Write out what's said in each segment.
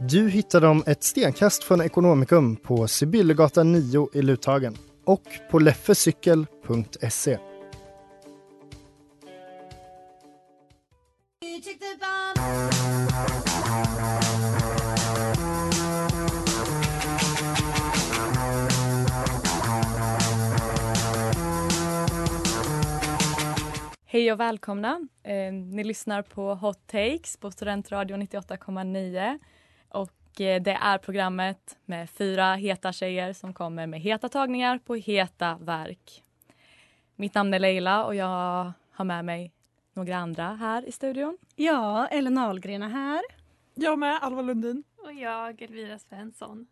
Du hittar dem ett stenkast från Ekonomikum på Sibyllegatan 9 i Luthagen och på leffecykel.se. Hej och välkomna. Eh, ni lyssnar på Hot Takes på Studentradio 98,9. Och eh, det är programmet med fyra heta tjejer som kommer med heta tagningar på heta verk. Mitt namn är Leila och jag har med mig några andra här i studion. Ja, Ellen Ahlgren är här. Jag med, Alva Lundin. Och jag, Elvira Svensson.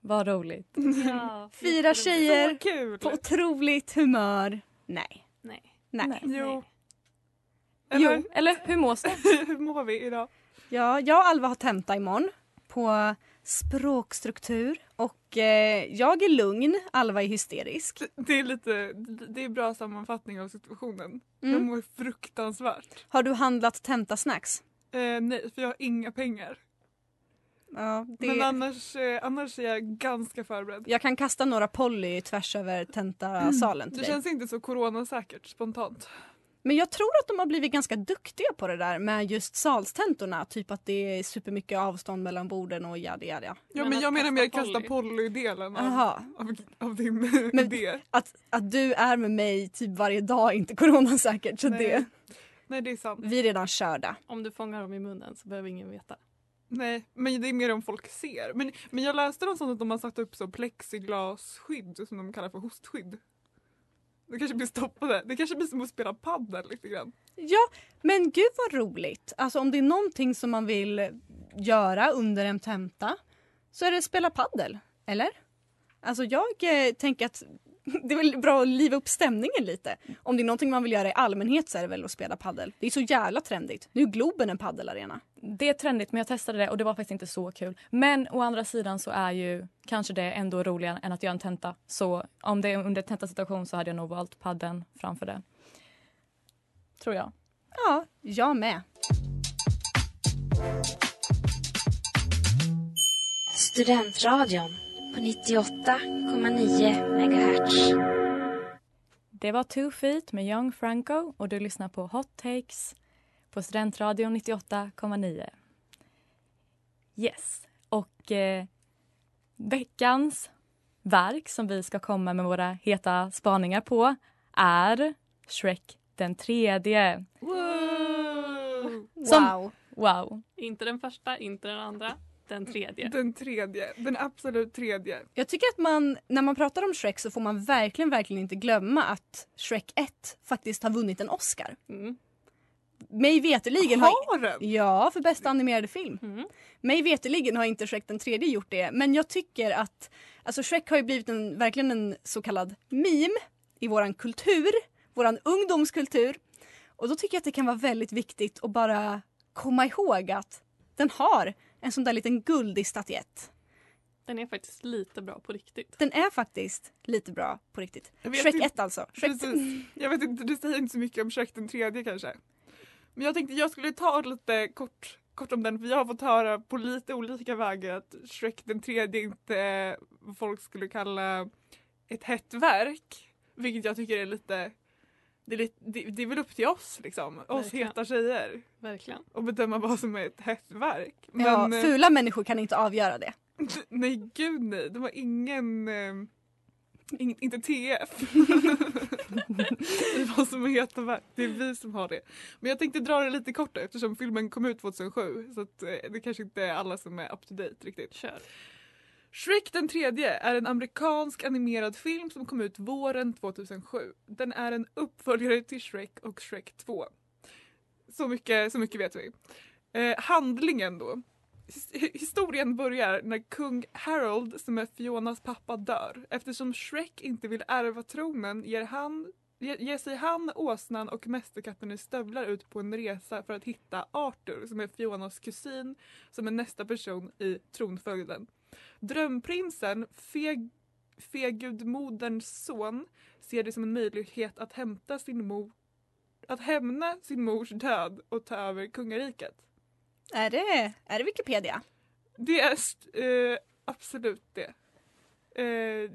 Vad roligt. Ja, Fyra tjejer på otroligt humör. Nej. Nej. Nej. Jo. Jo, Eller, eller hur mås det? hur mår vi idag? Ja, jag och Alva har tenta imorgon på språkstruktur och eh, jag är lugn, Alva är hysterisk. Det är lite, det är bra sammanfattning av situationen. Jag Mm. mår fruktansvärt. Har du handlat tentasnacks? Eh, nej, för jag har inga pengar. Ja, Men det... annars, eh, annars är jag ganska förberedd. Jag kan kasta några Polly tvärs över tentasalen till Det dig. känns inte så coronasäkert spontant. Men jag tror att de har blivit ganska duktiga på det där med just salstentorna. Typ att det är supermycket avstånd mellan borden och jada jada. Ja, Men men, jag menar mer kasta Polly. Polly-delen av, av, av din Men- idé. Att, att du är med mig typ varje dag är inte coronasäkert. Så Nej. det, Nej, det är sant. vi är redan körda. Om du fångar dem i munnen så behöver ingen veta. Nej, men det är mer om folk ser. Men, men jag läste någonstans att de har satt upp så plexiglasskydd som de kallar för hostskydd. Det kanske blir stoppade. Det kanske blir som att spela padel lite grann. Ja, men gud vad roligt. Alltså om det är någonting som man vill göra under en tenta så är det spela paddel, eller? Alltså jag eh, tänker att det är väl bra att liva upp stämningen lite. Om det är någonting man vill göra i allmänhet så är det väl att spela paddel. Det är så jävla trendigt. Nu är Globen en paddelarena. Det är trendigt men jag testade det och det var faktiskt inte så kul. Men å andra sidan så är ju kanske det ändå roligare än att göra en tenta. Så om det är under tentasituation så hade jag nog valt padden framför det. Tror jag. Ja, jag med. Studentradion på 98,9 MHz. Det var Two Feet med Young Franco och du lyssnar på Hot Takes på Studentradion 98,9. Yes. Och eh, veckans verk som vi ska komma med våra heta spaningar på är Shrek den tredje. Som- Wow. Wow. Inte den första, inte den andra, den tredje. Den tredje. Den absolut tredje. Jag tycker att man, när man pratar om Shrek så får man verkligen, verkligen inte glömma att Shrek 1 faktiskt har vunnit en Oscar. Mm. Mig veterligen har... Har den? Ja, för bästa animerade film. Mm. Mig veterligen har inte Shrek den tredje gjort det, men jag tycker att alltså Shrek har ju blivit en, verkligen en så kallad meme i våran kultur, våran ungdomskultur. Och då tycker jag att det kan vara väldigt viktigt att bara komma ihåg att den har en sån där liten guldig statyett. Den är faktiskt lite bra på riktigt. Den är faktiskt lite bra på riktigt. Shrek inte- 1 alltså. Shrek Precis. Jag vet inte, du säger inte så mycket om Shrek den tredje kanske. Men jag tänkte jag skulle ta lite kort, kort om den för jag har fått höra på lite olika vägar att Shrek den tredje inte är vad folk skulle kalla ett hett verk. Vilket jag tycker är lite det är, lite, det, det är väl upp till oss liksom, oss Verkligen. heta tjejer Verkligen. och bedöma vad som är ett hett verk. Men, ja, eh, fula människor kan inte avgöra det. Nej gud nej, de har ingen... Eh, ing, inte TF. I vad som heter värld. Det är vi som har det. Men jag tänkte dra det lite kort eftersom filmen kom ut 2007 så att, eh, det kanske inte är alla som är up to date riktigt. Kör. Shrek den tredje är en amerikansk animerad film som kom ut våren 2007. Den är en uppföljare till Shrek och Shrek 2. Så mycket, så mycket vet vi. Eh, handlingen då. Historien börjar när kung Harold, som är Fionas pappa, dör. Eftersom Shrek inte vill ärva tronen ger, han, ge- ger sig han, åsnan och mästerkatten i stövlar ut på en resa för att hitta Arthur, som är Fionas kusin, som är nästa person i tronföljden. Drömprinsen, Fe, Fegudmoderns son, ser det som en möjlighet att hämta sin mor att hämna sin mors död och ta över kungariket. Är det, är det Wikipedia? Det är eh, absolut det. Eh,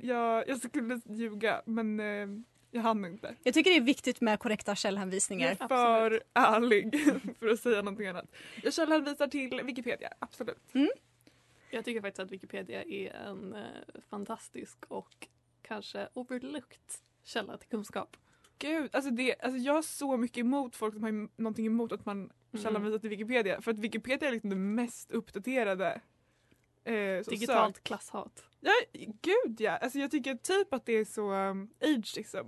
jag, jag skulle ljuga men eh, jag hann inte. Jag tycker det är viktigt med korrekta Jag källhänvisningar. är för ärlig för att säga någonting annat. Jag källhänvisar till Wikipedia, absolut. Jag tycker faktiskt att Wikipedia är en eh, fantastisk och kanske overlooked källa till kunskap. Gud, alltså, det, alltså jag har så mycket emot folk som har någonting emot att man källhänvisar till Wikipedia. För att Wikipedia är liksom det mest uppdaterade. Eh, Digitalt sök. klasshat. Ja, gud ja. Alltså jag tycker typ att det är så um, ageism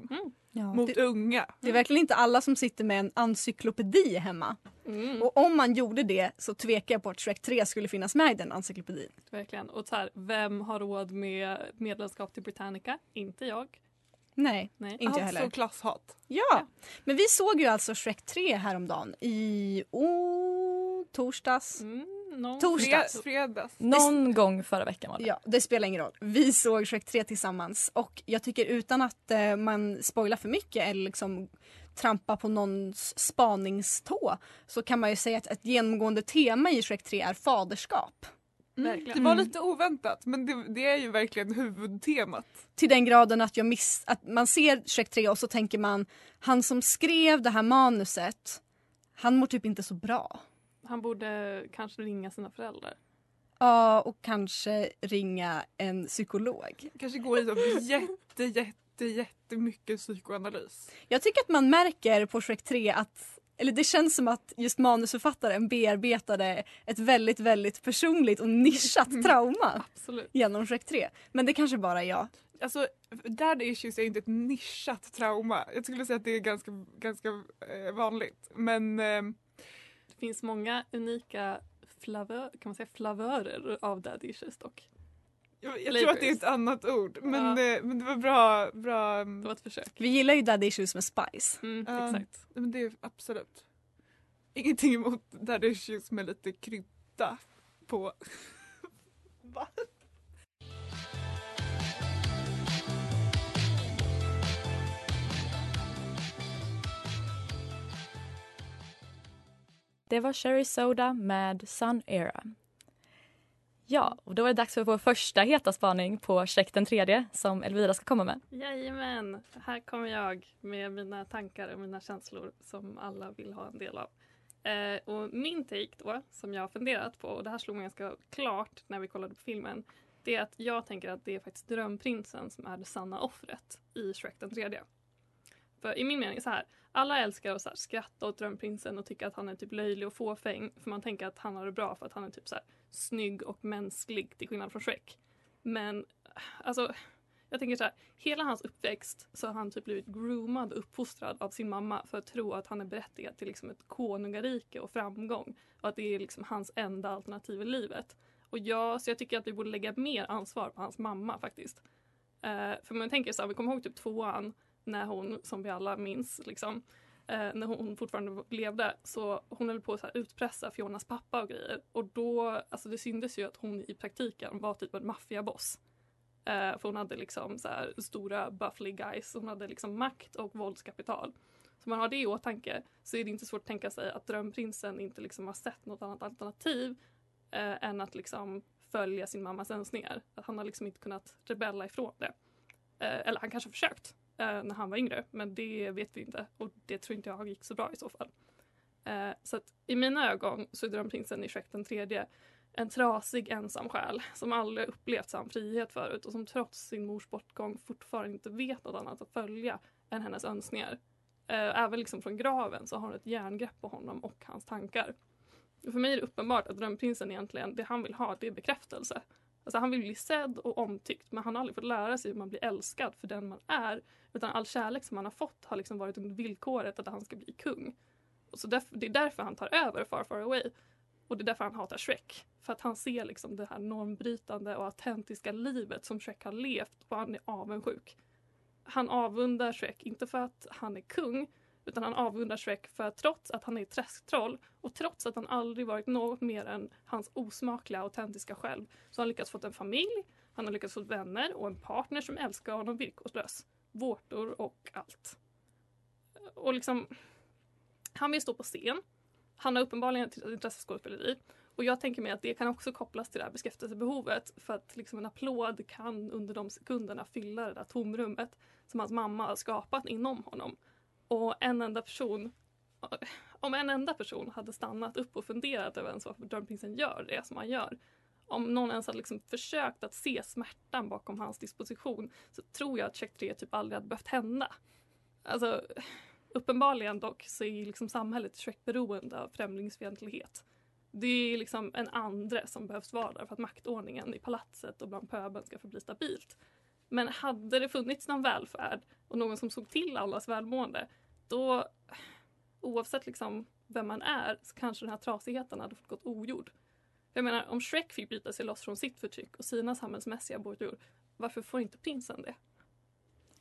Ja, mot det, unga. det är verkligen inte alla som sitter med en encyklopedi hemma. Mm. Och om man gjorde det så tvekar jag på att Shrek 3 skulle finnas med i den encyklopedin. Verkligen. Och så här, vem har råd med medlemskap till Britannica? Inte jag. Nej, Nej. inte jag alltså heller. klasshat. Ja, men vi såg ju alltså Shrek 3 häromdagen i oh, torsdags. Mm, någon- Torsdags. Fred, fredags. Någon gång förra veckan var det. Ja, det spelar ingen roll. Vi såg Shrek 3 tillsammans och jag tycker utan att eh, man spoilar för mycket eller liksom trampa på någons spaningstå så kan man ju säga att ett genomgående tema i Shrek 3 är faderskap. Verkligen. Det var lite oväntat men det, det är ju verkligen huvudtemat. Till den graden att, jag miss, att man ser Shrek 3 och så tänker man han som skrev det här manuset han mår typ inte så bra. Han borde kanske ringa sina föräldrar. Ja, och kanske ringa en psykolog. Kanske gå i så jätte, jätte, jättemycket psykoanalys. Jag tycker att man märker på Shrek 3 att eller det känns som att just manusförfattaren bearbetade ett väldigt, väldigt personligt och nischat trauma Absolut. genom Shrek 3. Men det kanske bara är jag. Alltså, dad issues är inte ett nischat trauma. Jag skulle säga att det är ganska, ganska eh, vanligt. Men eh, Det finns många unika flavör, kan man säga flavörer av daddy issues dock. jag, jag tror att det är ett annat ord. Men, Ja. eh, men det var bra. bra Det var ett försök. Vi gillar ju Daddy Issues med Spice. Mm, Ja. Exakt. men det är absolut. Ingenting emot dad issues med lite krydda på. Va? Det var Cherry Soda med Sun Era. Ja, och då är det dags för vår första heta spaning på Shrek den tredje som Elvira ska komma med. Jajamän, här kommer jag med mina tankar och mina känslor som alla vill ha en del av. Eh, och min take då, som jag har funderat på, och det här slog mig ganska klart när vi kollade på filmen, det är att jag tänker att det är faktiskt drömprinsen som är det sanna offret i Shrek den tredje. För i min mening så här, alla älskar att så här, skratta åt drömprinsen och tycka att han är typ löjlig och fåfäng, för man tänker att han har det bra för att han är typ så här snygg och mänsklig till skillnad från Shrek. Men alltså, jag tänker så här, hela hans uppväxt så har han typ blivit groomad och uppfostrad av sin mamma för att tro att han är berättigad till liksom ett konungarike och framgång och att det är liksom hans enda alternativ i livet. Och jag, så jag tycker att vi borde lägga mer ansvar på hans mamma faktiskt. Uh, för man tänker så här, vi kommer ihåg typ tvåan när hon, som vi alla minns, liksom, eh, när hon fortfarande levde, så hon höll på att utpressa Fionas pappa och grejer. Och då, alltså det syntes ju att hon i praktiken var typ en maffiaboss. Eh, för hon hade liksom så här stora buffly guys, hon hade liksom makt och våldskapital. Så man har det i åtanke så är det inte svårt att tänka sig att drömprinsen inte liksom har sett något annat alternativ eh, än att liksom följa sin mammas önskningar. Att han har liksom inte kunnat rebella ifrån det. Eh, eller han kanske har försökt Eh, när han var yngre, men det vet vi inte och det tror inte jag gick så bra i så fall. Eh, så att i mina ögon så är drömprinsen i Shrek den tredje en trasig ensam själ som aldrig upplevt sann frihet förut och som trots sin mors bortgång fortfarande inte vet något annat att följa än hennes önskningar. Eh, Även liksom från graven så har hon ett järngrepp på honom och hans tankar. För mig är det uppenbart att drömprinsen egentligen, det han vill ha, det är bekräftelse. Alltså han vill bli sedd och omtyckt men han har aldrig fått lära sig hur man blir älskad för den man är. Utan all kärlek som han har fått har liksom varit under villkoret att han ska bli kung. Och så därför, det är därför han tar över Far Far Away. Och det är därför han hatar Shrek. För att han ser liksom det här normbrytande och autentiska livet som Shrek har levt och han är avundsjuk. Han avundar Shrek, inte för att han är kung, utan han avundar Shrek för att trots att han är ett träsktroll och trots att han aldrig varit något mer än hans osmakliga autentiska själv så har han lyckats få en familj, han har lyckats få vänner och en partner som älskar honom villkorslöst. Vårtor och allt. Och liksom, han vill stå på scen. Han har uppenbarligen ett intresse för skådespeleri. Och jag tänker mig att det kan också kopplas till det här bekräftelsebehovet för att liksom en applåd kan under de sekunderna fylla det där tomrummet som hans mamma har skapat inom honom. Och en enda person om en enda person hade stannat upp och funderat över ens varför Drömprinsen gör det som han gör. Om någon ens hade liksom försökt att se smärtan bakom hans disposition så tror jag att check 3 typ aldrig hade behövt hända. Alltså, uppenbarligen dock så är liksom samhället check beroende av främlingsfientlighet. Det är liksom en andre som behövs vara där för att maktordningen i palatset och bland pöbeln ska förbli stabilt. Men hade det funnits någon välfärd och någon som såg till allas välmående, då oavsett liksom vem man är så kanske den här trasigheten hade fått gått ogjord. Jag menar, om Shrek fick bryta sig loss från sitt förtryck och sina samhällsmässiga bojor, varför får inte prinsen det?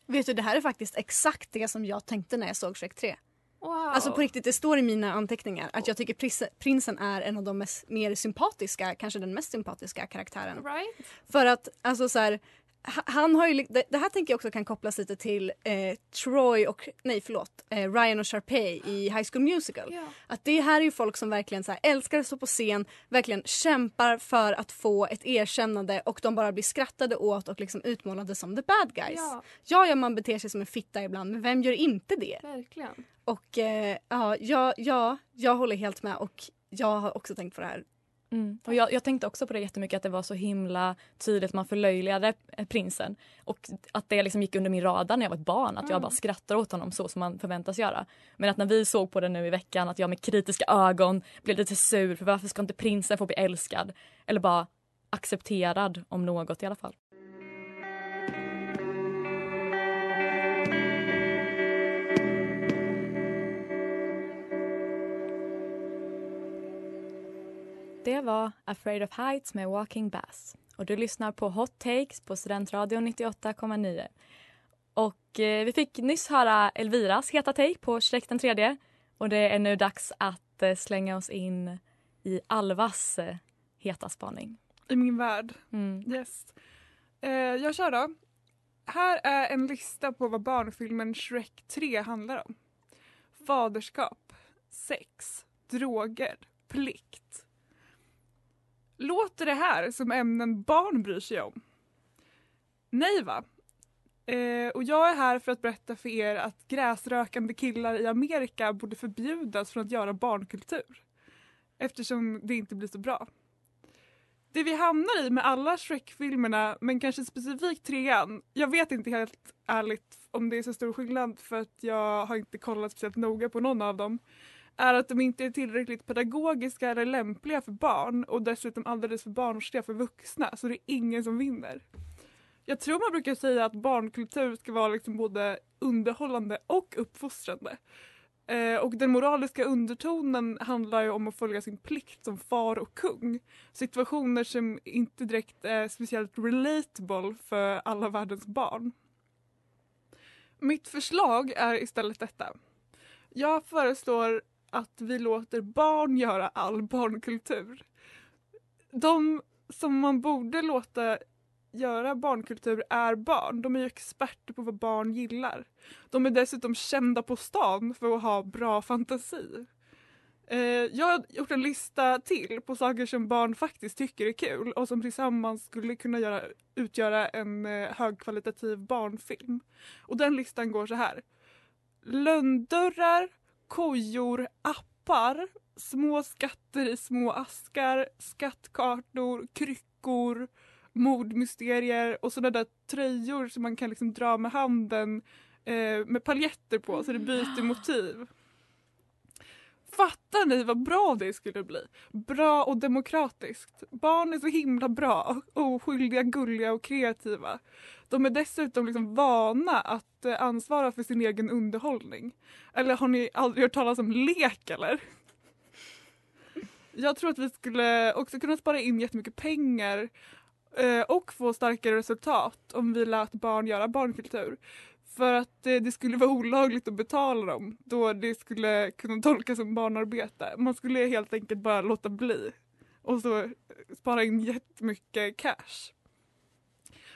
Vet du, det här är faktiskt exakt det som jag tänkte när jag såg Shrek 3. Wow. Alltså på riktigt, det står i mina anteckningar att jag tycker prinsen är en av de mest, mer sympatiska, kanske den mest sympatiska karaktären. Right? För att alltså så här, han har ju, det, här tänker jag också kan kopplas lite till eh, Troy och, nej förlåt, eh, Ryan och Sharpay i High School Musical. Ja. Att det här är ju folk som verkligen så här, älskar att stå på scen, verkligen kämpar för att få ett erkännande och de bara blir skrattade åt och liksom utmålade som the bad guys. Ja, Ja, ja, man beter sig som en fitta ibland, men vem gör inte det? verkligen. Och eh, ja, ja, jag håller helt med och jag har också tänkt på det här. Mm. Och jag, jag tänkte också på det jättemycket att det var så himla tydligt man förlöjligade eh, prinsen. Och att det liksom gick under min radar när jag var ett barn. Att jag bara skrattar åt honom så som man förväntas göra. Men att när vi såg på det nu i veckan att jag med kritiska ögon blev lite sur för varför ska inte prinsen få bli älskad? Eller bara accepterad om något i alla fall. Det var Afraid of Heights med Walking Bass. Och du lyssnar på Hot Takes på Studentradion 98,9. Och eh, vi fick nyss höra Elviras heta take på Shrek den tredje. Och det är nu dags att eh, slänga oss in i Alvas eh, heta spaning. I min värld. Mm. Yes. Eh, jag kör då. Här är en lista på vad barnfilmen Shrek 3 handlar om. Faderskap, sex, droger, plikt. Låter det här som ämnen barn bryr sig om? Nej va? Eh, och jag är här för att berätta för er att gräsrökande killar i Amerika borde förbjudas från att göra barnkultur. Eftersom det inte blir så bra. Det vi hamnar i med alla Shrek-filmerna, men kanske specifikt trean, jag vet inte helt ärligt om det är så stor skillnad för att jag har inte kollat speciellt noga på någon av dem, är att de inte är tillräckligt pedagogiska eller lämpliga för barn och dessutom alldeles för barnsliga för vuxna, så det är ingen som vinner. Jag tror man brukar säga att barnkultur ska vara liksom både underhållande och uppfostrande. Eh, och den moraliska undertonen handlar ju om att följa sin plikt som far och kung. Situationer som inte direkt är speciellt relatable för alla världens barn. Mitt förslag är istället detta. Jag föreslår att vi låter barn göra all barnkultur. De som man borde låta göra barnkultur är barn. De är ju experter på vad barn gillar. De är dessutom kända på stan för att ha bra fantasi. Eh, jag har gjort en lista till på saker som barn faktiskt tycker är kul och som tillsammans skulle kunna göra, utgöra en eh, högkvalitativ barnfilm. Och den listan går så här. Lönndörrar, kojor, lappar, små skatter i små askar, skattkartor, kryckor, mordmysterier och sådana där tröjor som man kan liksom dra med handen eh, med paljetter på så det byter motiv. Fattar ni vad bra det skulle bli? Bra och demokratiskt. Barn är så himla bra, oskyldiga, gulliga och kreativa. De är dessutom liksom vana att eh, ansvara för sin egen underhållning. Eller har ni aldrig hört talas om lek eller? Jag tror att vi skulle också kunna spara in jättemycket pengar eh, och få starkare resultat om vi lät barn göra barnkultur. För att eh, det skulle vara olagligt att betala dem då det skulle kunna tolkas som barnarbete. Man skulle helt enkelt bara låta bli och så eh, spara in jättemycket cash.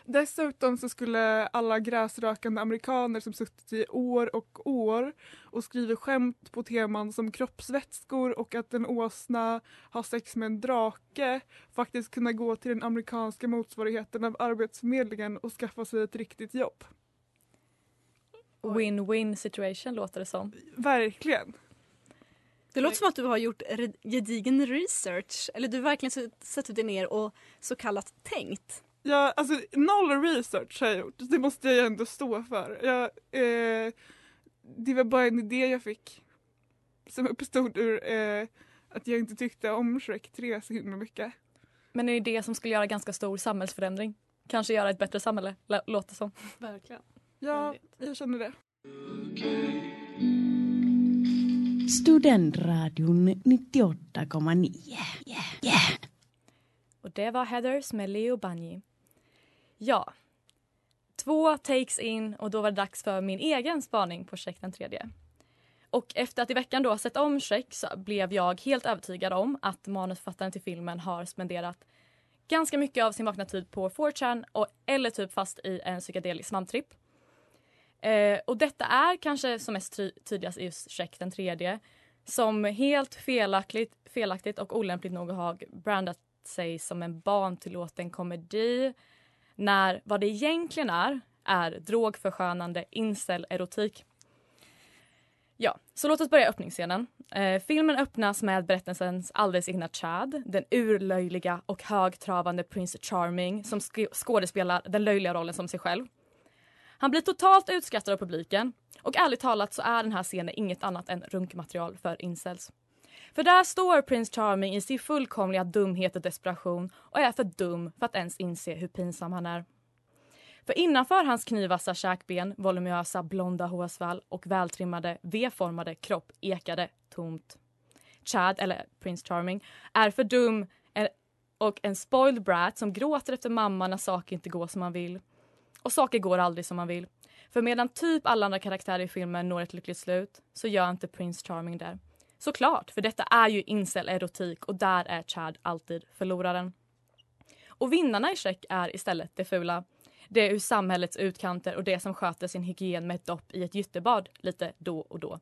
Dessutom så skulle alla gräsrökande amerikaner som suttit i år och år och skriver skämt på teman som kroppsvätskor och att en åsna har sex med en drake faktiskt kunna gå till den amerikanska motsvarigheten av Arbetsförmedlingen och skaffa sig ett riktigt jobb. Win-win situation låter det som. Verkligen. Det låter som att du har gjort gedigen research. Eller du verkligen suttit- suttit dig ner och så kallat tänkt. Ja, alltså noll research har jag gjort. Det måste jag ju ändå stå för. Jag, eh, det var bara en idé jag fick som uppstod ur eh, att jag inte tyckte om Shrek 3 så himla mycket. Men en idé som skulle göra ganska stor samhällsförändring. Kanske göra ett bättre samhälle, lå- låter som. Verkligen. Ja, jag känner det. Studentradion 98,9. Och det var Heathers med Leo Banji. Ja. Två takes in och då var det dags för min egen spaning på Shrek den tredje. Och efter att i veckan då sett om Shrek så blev jag helt övertygad om att manusförfattaren till filmen har spenderat ganska mycket av sin vakna tid på 4chan och, eller typ fast i en psykedelisk svamtripp. Eh, och detta är kanske som mest ty- tydligast i just Shrek den tredje som helt felaktigt, felaktigt och olämpligt nog har brandat sig som en barntillåten komedi när vad det egentligen är är drogförskönande incel-erotik. Ja, så låt oss börja öppningsscenen. Eh, filmen öppnas med berättelsens alldeles egna Chad, den urlöjliga och högtravande Prince Charming som sk- skådespelar den löjliga rollen som sig själv. Han blir totalt utskrattad av publiken och ärligt talat så är den här scenen inget annat än runkmaterial för incels. För där står Prince Charming i sin fullkomliga dumhet och desperation och är för dum för att ens inse hur pinsam han är. För innanför hans knivvassa käkben, voluminösa blonda hårsvall och vältrimmade V-formade kropp ekade tomt. Chad, eller Prince Charming, är för dum och en spoiled brat som gråter efter mamma när saker inte går som man vill. Och saker går aldrig som man vill. För medan typ alla andra karaktärer i filmen når ett lyckligt slut så gör inte Prince Charming det. Såklart, för detta är ju incel-erotik och där är Chad alltid förloraren. Och vinnarna i Shrek är istället det fula. Det är ur samhällets utkanter och det som sköter sin hygien med ett dopp i ett gyttebad lite då och då.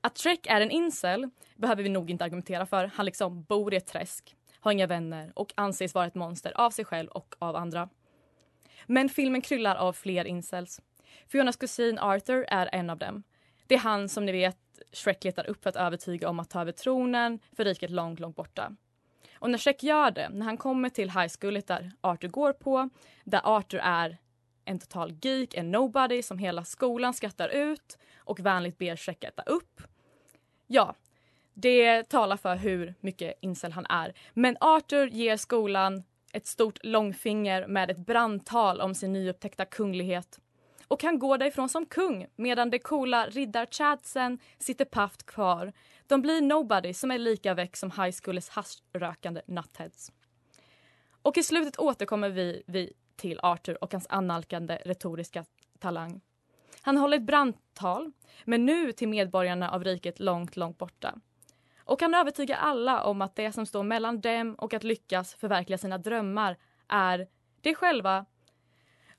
Att Shrek är en incel behöver vi nog inte argumentera för. Han liksom bor i ett träsk, har inga vänner och anses vara ett monster av sig själv och av andra. Men filmen kryllar av fler incels. Fionas kusin Arthur är en av dem. Det är han som ni vet Shrek letar upp för att övertyga om att ta över tronen för riket långt, långt borta. Och när Shrek gör det, när han kommer till high schoolet där Arthur går på, där Arthur är en total geek, en nobody som hela skolan skrattar ut och vänligt ber Shrek äta upp. Ja, det talar för hur mycket incel han är. Men Arthur ger skolan ett stort långfinger med ett brandtal om sin nyupptäckta kunglighet. Och han går därifrån som kung medan de coola riddarchadsen sitter paft kvar. De blir nobody som är lika väck som high schools haschrökande nutheads. Och i slutet återkommer vi, vi till Arthur och hans annalkande retoriska talang. Han håller ett brandtal, men nu till medborgarna av riket långt, långt borta. Och kan övertyga alla om att det som står mellan dem och att lyckas förverkliga sina drömmar är det själva.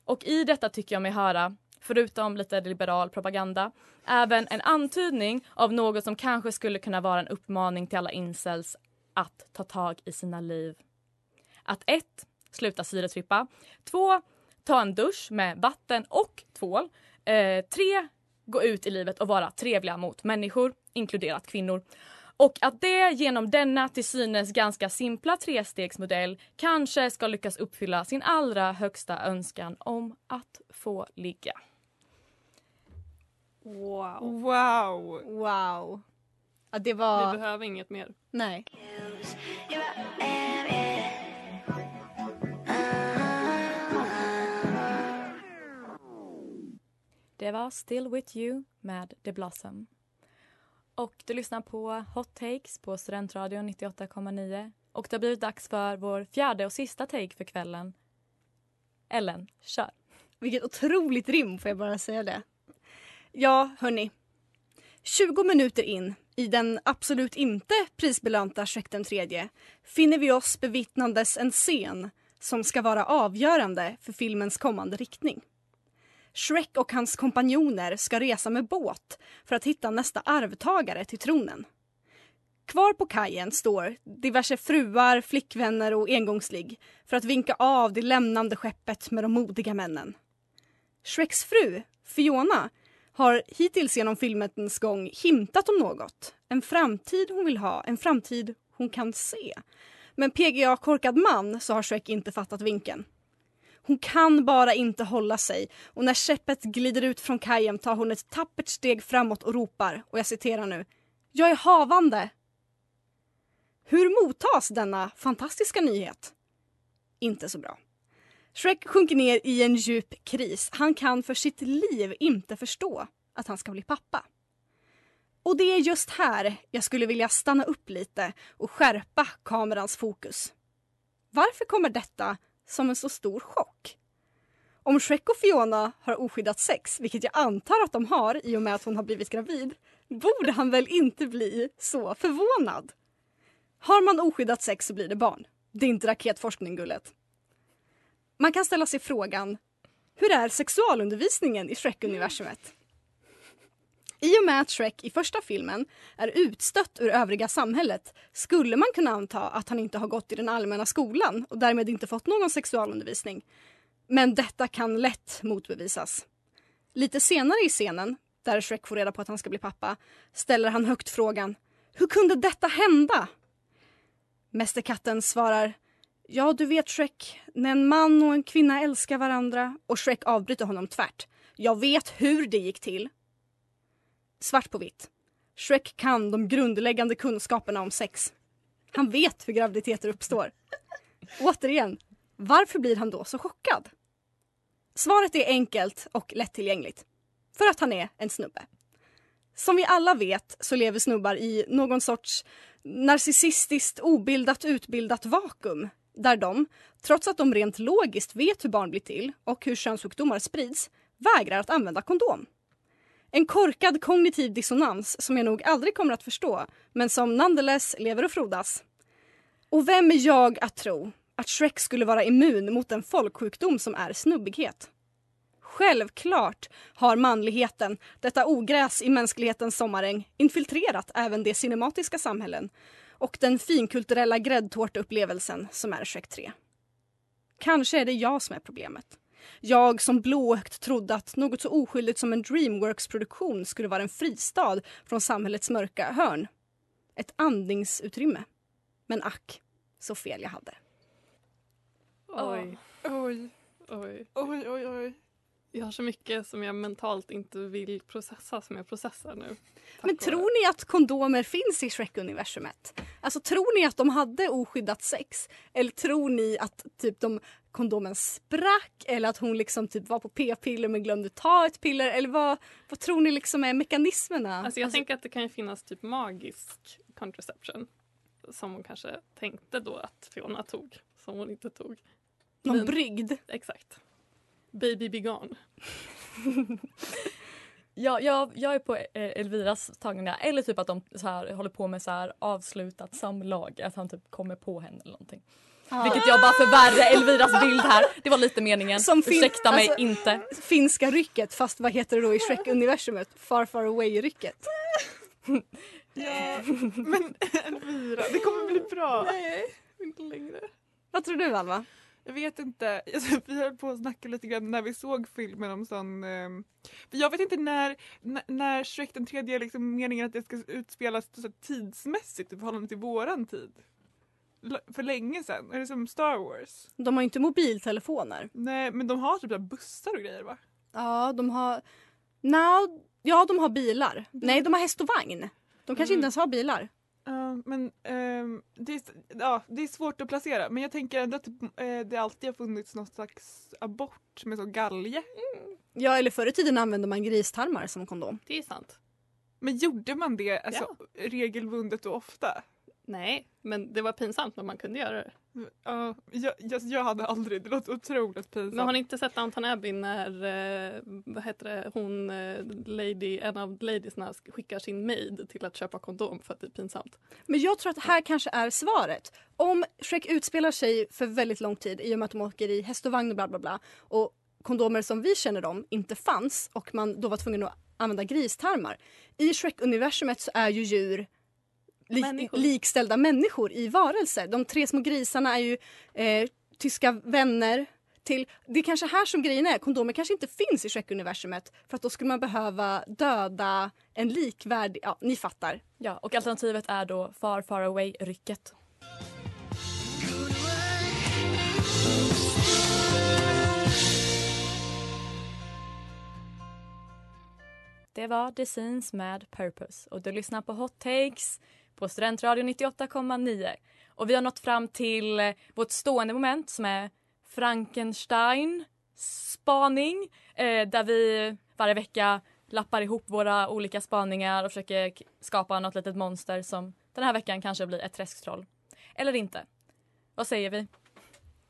Och i detta tycker jag mig höra, förutom lite liberal propaganda, även en antydning av något som kanske skulle kunna vara en uppmaning till alla incels att ta tag i sina liv. Att 1. Sluta syretrippa. 2. Ta en dusch med vatten och tvål. Eh, Gå ut i livet och vara trevliga mot människor, inkluderat kvinnor. Och att det genom denna till synes ganska simpla trestegsmodell kanske ska lyckas uppfylla sin allra högsta önskan om att få ligga. Wow. Wow. Wow. Ja, det Vi var... behöver inget mer. Nej. Det var Still With You med The Blossom. Och du lyssnar på Hot Takes på Studentradion 98,9. Och det har blivit dags för vår fjärde och sista take för kvällen. Ellen, kör! Vilket otroligt rim får jag bara säga det. Ja, hörni. 20 minuter in i den absolut inte prisbelönta Shrek den tredje finner vi oss bevittnandes en scen som ska vara avgörande för filmens kommande riktning. Shrek och hans kompanjoner ska resa med båt för att hitta nästa arvtagare till tronen. Kvar på kajen står diverse fruar, flickvänner och engångsligg för att vinka av det lämnande skeppet med de modiga männen. Shreks fru, Fiona, har hittills genom filmens gång hintat om något. En framtid hon vill ha, en framtid hon kan se. Men PGA korkad man så har Shrek inte fattat vinken. Hon kan bara inte hålla sig och när skeppet glider ut från kajen tar hon ett tappert steg framåt och ropar, och jag citerar nu, Jag är havande! Hur mottas denna fantastiska nyhet? Inte så bra. Shrek sjunker ner i en djup kris. Han kan för sitt liv inte förstå att han ska bli pappa. Och det är just här jag skulle vilja stanna upp lite och skärpa kamerans fokus. Varför kommer detta som en så stor chock? Om Shrek och Fiona har oskyddat sex, vilket jag antar att de har i och med att hon har blivit gravid, borde han väl inte bli så förvånad? Har man oskyddat sex så blir det barn. Det är inte raketforskning, gullet. Man kan ställa sig frågan, hur är sexualundervisningen i Shrek-universumet? I och med att Shrek i första filmen är utstött ur övriga samhället skulle man kunna anta att han inte har gått i den allmänna skolan och därmed inte fått någon sexualundervisning. Men detta kan lätt motbevisas. Lite senare i scenen, där Shrek får reda på att han ska bli pappa, ställer han högt frågan Hur kunde detta hända? Mästerkatten svarar Ja, du vet Shrek, när en man och en kvinna älskar varandra och Shrek avbryter honom tvärt. Jag vet hur det gick till. Svart på vitt. Shrek kan de grundläggande kunskaperna om sex. Han vet hur graviditeter uppstår. Återigen, varför blir han då så chockad? Svaret är enkelt och lättillgängligt. För att han är en snubbe. Som vi alla vet så lever snubbar i någon sorts narcissistiskt obildat utbildat vakuum där de, trots att de rent logiskt vet hur barn blir till och hur könssjukdomar sprids, vägrar att använda kondom. En korkad kognitiv dissonans som jag nog aldrig kommer att förstå men som nonetheless lever och frodas. Och vem är jag att tro att Shrek skulle vara immun mot en folksjukdom som är snubbighet? Självklart har manligheten, detta ogräs i mänsklighetens sommaräng, infiltrerat även de cinematiska samhällen och den finkulturella gräddtårteupplevelsen som är Shrek 3. Kanske är det jag som är problemet. Jag som blåögt trodde att något så oskyldigt som en Dreamworks-produktion skulle vara en fristad från samhällets mörka hörn. Ett andningsutrymme. Men ack, så fel jag hade. Oj, Oj, oj. oj, oj, oj. Jag har så mycket som jag mentalt inte vill processa som jag processar nu. Men tror ni att kondomer finns i Shrek-universumet? Alltså tror ni att de hade oskyddat sex? Eller tror ni att typ de kondomen sprack eller att hon liksom typ var på p-piller men glömde ta ett piller? Eller vad, vad tror ni liksom är mekanismerna? Alltså jag tänker att det kan ju finnas typ magisk contraception. Som hon kanske tänkte då att Fiona tog. Som hon inte tog. Någon men- brygd? Exakt. Baby be gone. Ja, jag, jag är på eh, Elviras tagningar. Eller typ att de så här, håller på med så här avslutat samlag. Att han typ kommer på henne eller någonting. Vilket jag bara förvärrar Elviras bild här. Det var lite meningen. Som fin- Ursäkta mig alltså- inte. Finska rycket fast vad heter det då i Shrek-universumet? Far far away-rycket. Ja, men Elvira, det kommer bli bra. Nej, inte längre. Vad tror du Alva? Jag vet inte, alltså, vi höll på att snacka lite grann när vi såg filmen om sån... för jag vet inte när, när, Shrek den tredje är liksom meningen att det ska utspelas så tidsmässigt i förhållande till våran tid. L- för länge sedan, är det som Star Wars? De har ju inte mobiltelefoner. Nej men de har typ bussar och grejer va? Ja, de har... No, ja, de har bilar. Nej, de har häst och vagn. De kanske Mm. inte ens har bilar. Ja, men ehm, det, är, ja, det är svårt att placera men jag tänker ändå att eh, det alltid har funnits någon slags abort med så galge. Ja, eller förr i tiden använde man gristarmar som kondom. Det är sant. Men gjorde man det alltså, regelbundet och ofta? Nej, men det var pinsamt men man kunde göra det. Ja, jag, jag, jag hade aldrig, det låter otroligt pinsamt. Men har ni inte sett Downton Abbey när eh, vad heter det, hon, eh, lady, en av ladiesna skickar sin maid till att köpa kondom för att det är pinsamt? Men jag tror att här kanske är svaret. Om Shrek utspelar sig för väldigt lång tid i och med att de åker i häst och vagn och bla bla bla och kondomer som vi känner dem inte fanns och man då var tvungen att använda gristarmar. I Shrek-universumet så är ju djur Människor. likställda människor i varelser. De tre små grisarna är ju eh, tyska vänner till... Det är kanske här som grejen är. Kondomer kanske inte finns i Shrek-universumet för att då skulle man behöva döda en likvärdig... Ja, ni fattar. Ja, och alternativet är då Far Far Away-rycket. Det var The Scenes med Purpose och du lyssnar på Hot Takes på Studentradio 98,9. Och vi har nått fram till eh, vårt stående moment som är Frankenstein spaning eh, där vi varje vecka lappar ihop våra olika spaningar och försöker skapa något litet monster som den här veckan kanske blir ett träsktroll. Eller inte. Vad säger vi?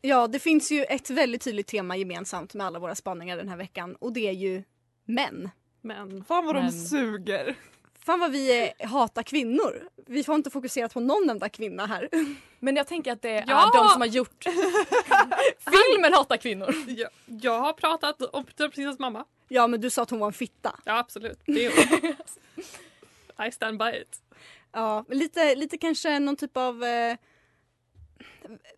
Ja, det finns ju ett väldigt tydligt tema gemensamt med alla våra spaningar den här veckan och det är ju män. Men Fan vad de Men- suger. Fan vad vi eh, hatar kvinnor. Vi får inte fokusera på någon enda kvinna här. Men jag tänker att det Ja! är de som har gjort filmen Hatar kvinnor. jag, jag har pratat om prinsessans mamma. Ja, men du sa att hon var en fitta. Ja absolut, det är. I stand by it. Ja, men lite, lite kanske någon typ av eh,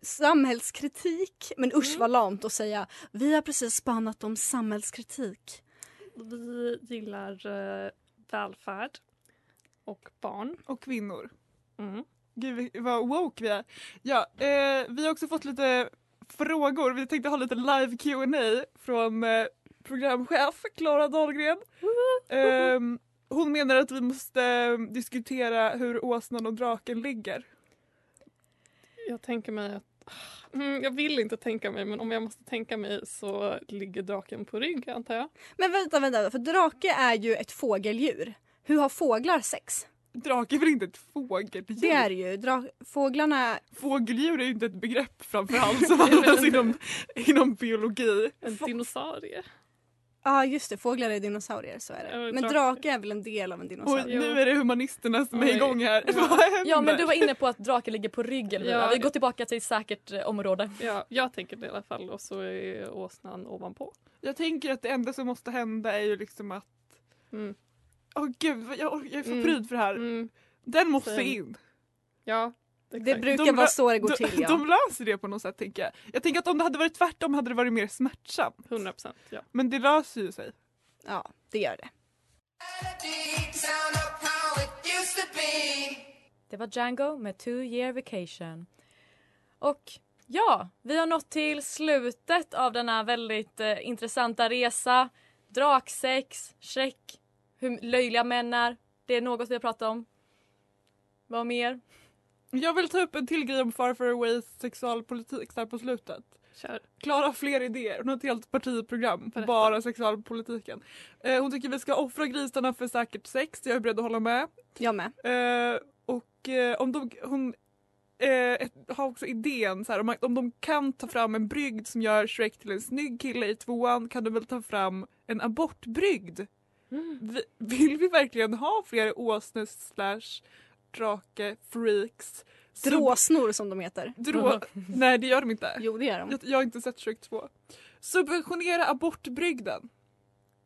samhällskritik. Men usch vad lamt att säga. Vi har precis spanat om samhällskritik. Vi gillar eh, välfärd och barn. Och kvinnor. Mm. Gud vad woke vi är. Ja, eh, vi har också fått lite frågor. Vi tänkte ha lite live Q&A från eh, programchef Klara Dahlgren. Ehm, hon menar att vi måste eh, diskutera hur åsnan och draken ligger. Jag tänker mig att Mm, jag vill inte tänka mig men om jag måste tänka mig så ligger draken på rygg antar jag. Men vänta, vänta, för drake är ju ett fågeldjur. Hur har fåglar sex? Drake är väl inte ett fågeldjur? Det är det ju. Dra- fåglarna... Fågeldjur är ju inte ett begrepp framförallt som används inom, inom biologi. En dinosaurie. Ja just det, fåglar är dinosaurier, så är det. men Men drake- drake är väl en del av en Och dinosaurie? nu är det humanisterna som är Oj. igång här. Ja. Ja men du var inne på att draken ligger på rygg eller hur? Ja. Vi går tillbaka till ett säkert eh, område. Ja, jag tänker det i alla fall och så är åsnan ovanpå. Jag tänker att det enda som måste hända är ju liksom att Mm. Åh gud, vad- jag, jag är för Mm. pryd för det här. Mm. Den måste Same. in. Ja, Det exakt. brukar De vara så det går de, till ja. de löser det på något sätt tänker jag. Jag tänker att om det hade varit tvärtom hade det varit mer smärtsamt. 100 procent. Ja. Men det löser ju sig. Ja, det gör det. Det var Django med Two year vacation. Och ja, vi har nått till slutet av denna väldigt eh, intressanta resa. Draksex, Shrek, hur löjliga män är. Det är något vi har pratat om. Vad mer? Jag vill ta upp en till grej om Far Far Away sexualpolitik där på slutet. Kör. Klara har fler idéer. Hon har ett helt partiprogram på Berätta. bara sexualpolitiken. Eh, hon tycker vi ska offra grisarna för säkert sex. Jag är beredd att hålla med. Jag med. Eh, och eh, om de, hon eh, ett, har också idén så här, om, om de kan ta fram en brygd som gör Shrek till en snygg kille i tvåan kan de väl ta fram en abortbrygd. Vi, vill vi verkligen ha fler åsne slash drake freaks? Dråsnor som de heter. Drå, nej det gör de inte. Jo, det gör de. Jag, jag har inte sett Shrek 2. Subventionera abortbrygden.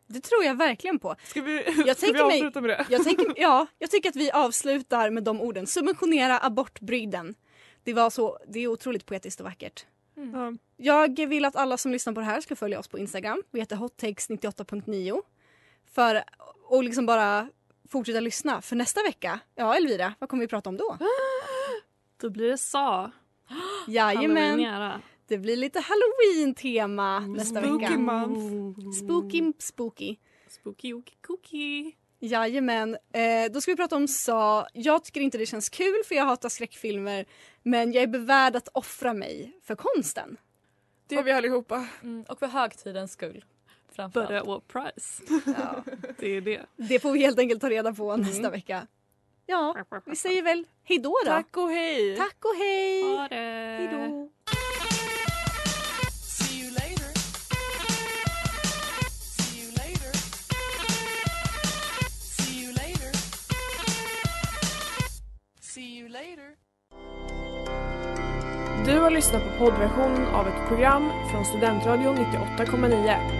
Det tror jag verkligen på. Ska vi, Jag ska vi avsluta med det? Jag, tänker, ja, jag tycker att vi avslutar med de orden. Subventionera abortbrygden. Det, var så, det är otroligt poetiskt och vackert. Ja. Jag vill att alla som lyssnar på det här ska följa oss på Instagram. Vi heter hottakes98.9. För och liksom bara fortsätta lyssna. För nästa vecka, ja Elvira, vad kommer vi prata om då? Då blir det SA. Jajamän, det blir lite halloween-tema nästa Spooky vecka. month. Spooky, spooky. Spooky ooky cookie. Jajamän. Eh, då ska vi prata om Sa. Jag tycker inte det känns kul för jag hatar skräckfilmer. Men jag är bevärd att offra mig för konsten. Det har vi allihopa. Mm, och för högtidens skull. At what price? Ja. Det är det. Det får vi helt enkelt ta reda på nästa vecka. Ja, vi säger väl hej då då. Tack och hej! Tack och hej. Ha det! Hej då. Du har lyssnat på poddversionen av ett program från Studentradion 98,9.